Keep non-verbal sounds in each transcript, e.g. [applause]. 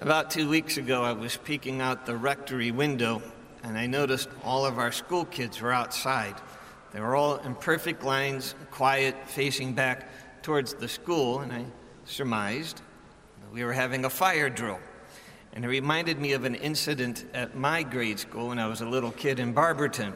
About two weeks ago, I was peeking out the rectory window and I noticed all of our school kids were outside. They were all in perfect lines, quiet, facing back towards the school, and I surmised we were having a fire drill. And it reminded me of an incident at my grade school when I was a little kid in Barberton.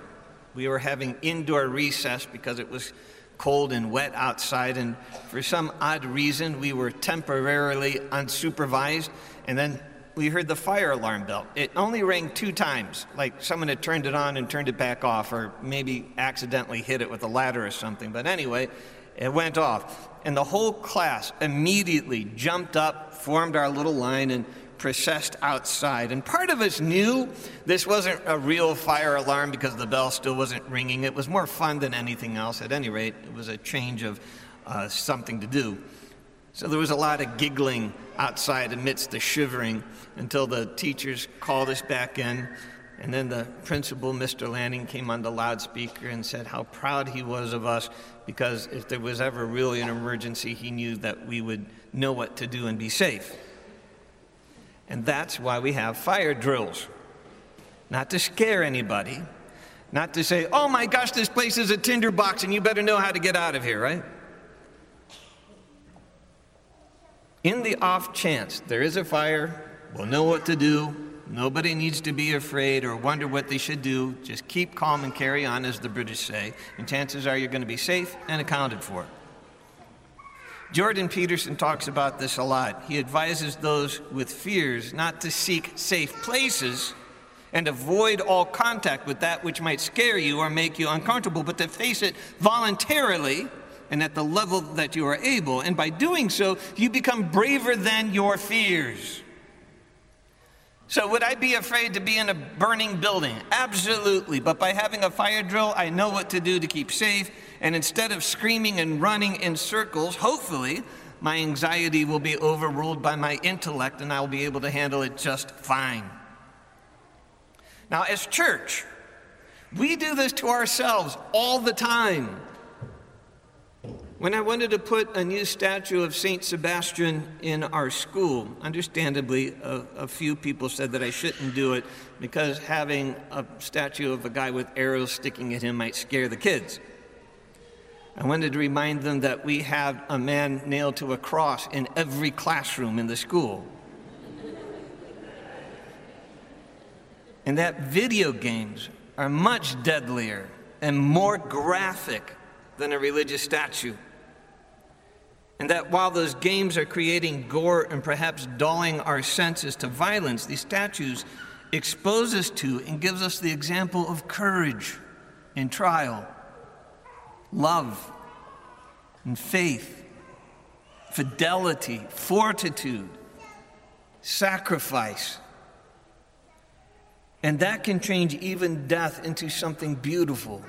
We were having indoor recess because it was cold and wet outside, and for some odd reason, we were temporarily unsupervised, and then we heard the fire alarm bell. It only rang two times, like someone had turned it on and turned it back off, or maybe accidentally hit it with a ladder or something. But anyway, it went off. And the whole class immediately jumped up, formed our little line, and processed outside. And part of us knew this wasn't a real fire alarm because the bell still wasn't ringing. It was more fun than anything else. At any rate, it was a change of uh, something to do. So there was a lot of giggling outside amidst the shivering until the teachers called us back in. And then the principal, Mr. Lanning, came on the loudspeaker and said how proud he was of us because if there was ever really an emergency, he knew that we would know what to do and be safe. And that's why we have fire drills. Not to scare anybody, not to say, oh my gosh, this place is a tinderbox and you better know how to get out of here, right? In the off chance there is a fire, we'll know what to do. Nobody needs to be afraid or wonder what they should do. Just keep calm and carry on, as the British say, and chances are you're going to be safe and accounted for. Jordan Peterson talks about this a lot. He advises those with fears not to seek safe places and avoid all contact with that which might scare you or make you uncomfortable, but to face it voluntarily and at the level that you are able. And by doing so, you become braver than your fears. So, would I be afraid to be in a burning building? Absolutely. But by having a fire drill, I know what to do to keep safe. And instead of screaming and running in circles, hopefully, my anxiety will be overruled by my intellect and I'll be able to handle it just fine. Now, as church, we do this to ourselves all the time. When I wanted to put a new statue of St. Sebastian in our school, understandably, a, a, few people said that I shouldn't do it because having a statue of a guy with arrows sticking at him might scare the kids. I wanted to remind them that we have a man nailed to a cross in every classroom in the school. and that video games are much deadlier and more graphic than a religious statue. And that while those games are creating gore and perhaps dulling our senses to violence, these statues expose us to and gives us the example of courage in trial, love and faith, fidelity, fortitude, sacrifice. And that can change even death into something beautiful.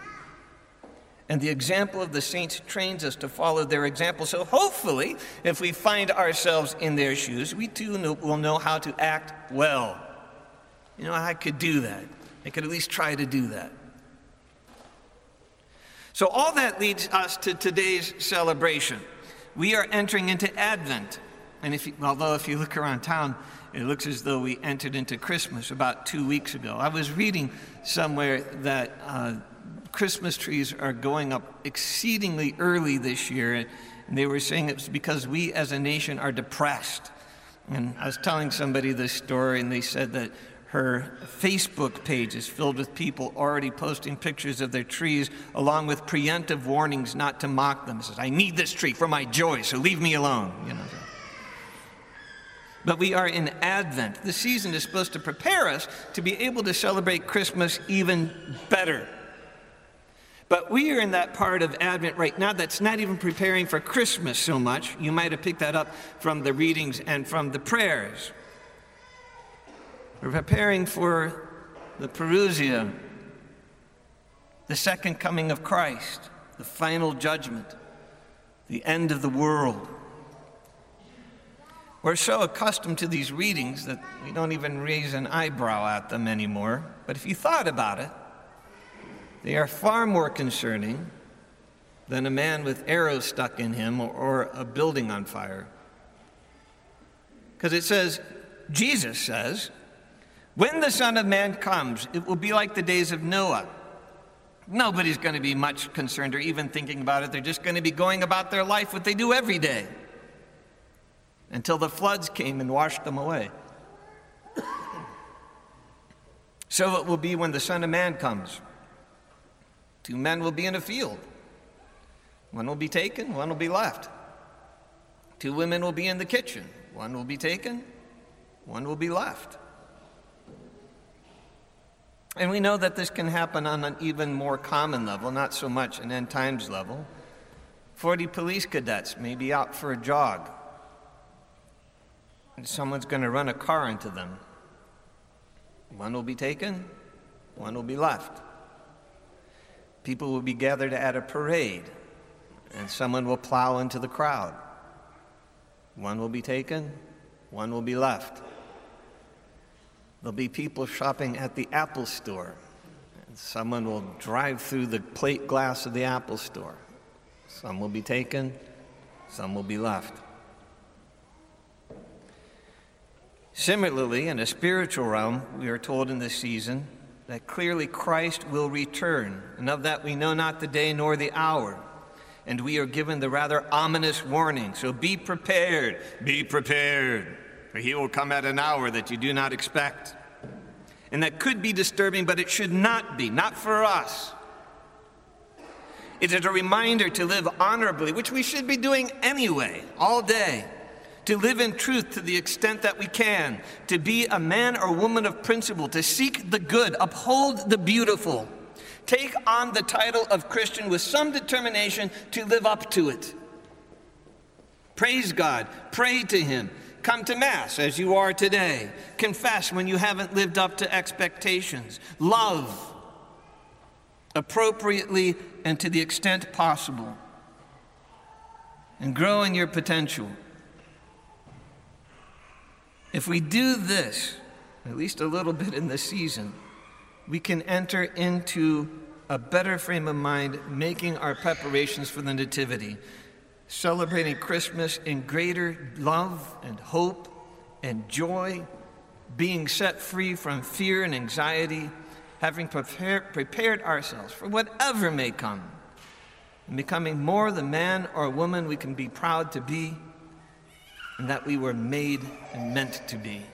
And the example of the saints trains us to follow their example. So hopefully, if we find ourselves in their shoes, we too know, will know how to act well. You know, I could do that. I could at least try to do that. So, all that leads us to today's celebration. We are entering into Advent. And if you, although if you look around town, it looks as though we entered into Christmas about two weeks ago. I was reading somewhere that uh, Christmas trees are going up exceedingly early this year. And they were saying it's because we as a nation are depressed. And I was telling somebody this story, and they said that her Facebook page is filled with people already posting pictures of their trees, along with preemptive warnings not to mock them. Says, I need this tree for my joy, so leave me alone. You know. But we are in Advent. The season is supposed to prepare us to be able to celebrate Christmas even better. But we are in that part of Advent right now that's not even preparing for Christmas so much. You might have picked that up from the readings and from the prayers. We're preparing for the Parousia, the second coming of Christ, the final judgment, the end of the world. We're so accustomed to these readings that we don't even raise an eyebrow at them anymore. But if you thought about it, they are far more concerning than a man with arrows stuck in him or, or a building on fire. Because it says, Jesus says, When the Son of Man comes, it will be like the days of Noah. Nobody's going to be much concerned or even thinking about it. They're just going to be going about their life, what they do every day, until the floods came and washed them away. [coughs] so it will be when the Son of Man comes. Two men will be in a field. One will be taken, one will be left. Two women will be in the kitchen. One will be taken, one will be left. And we know that this can happen on an even more common level, not so much an end times level. 40 police cadets may be out for a jog, and someone's going to run a car into them. One will be taken, one will be left. People will be gathered at a parade, and someone will plow into the crowd. One will be taken, one will be left. There'll be people shopping at the Apple store. And someone will drive through the plate glass of the Apple store. Some will be taken, some will be left. Similarly, in a spiritual realm, we are told in this season that clearly Christ will return, and of that we know not the day nor the hour. And we are given the rather ominous warning so be prepared, be prepared for he will come at an hour that you do not expect. And that could be disturbing, but it should not be, not for us. It is a reminder to live honorably, which we should be doing anyway, all day. To live in truth to the extent that we can, to be a man or woman of principle, to seek the good, uphold the beautiful, take on the title of Christian with some determination to live up to it. Praise God, pray to Him, Come to Mass as you are today. Confess when you haven't lived up to expectations. Love appropriately and to the extent possible. And grow in your potential. If we do this, at least a little bit in this season, we can enter into a better frame of mind, making our preparations for the Nativity celebrating Christmas in greater love and hope and joy, being set free from fear and anxiety, having prepare, prepared ourselves for whatever may come, and becoming more the man or woman we can be proud to be and that we were made and meant to be.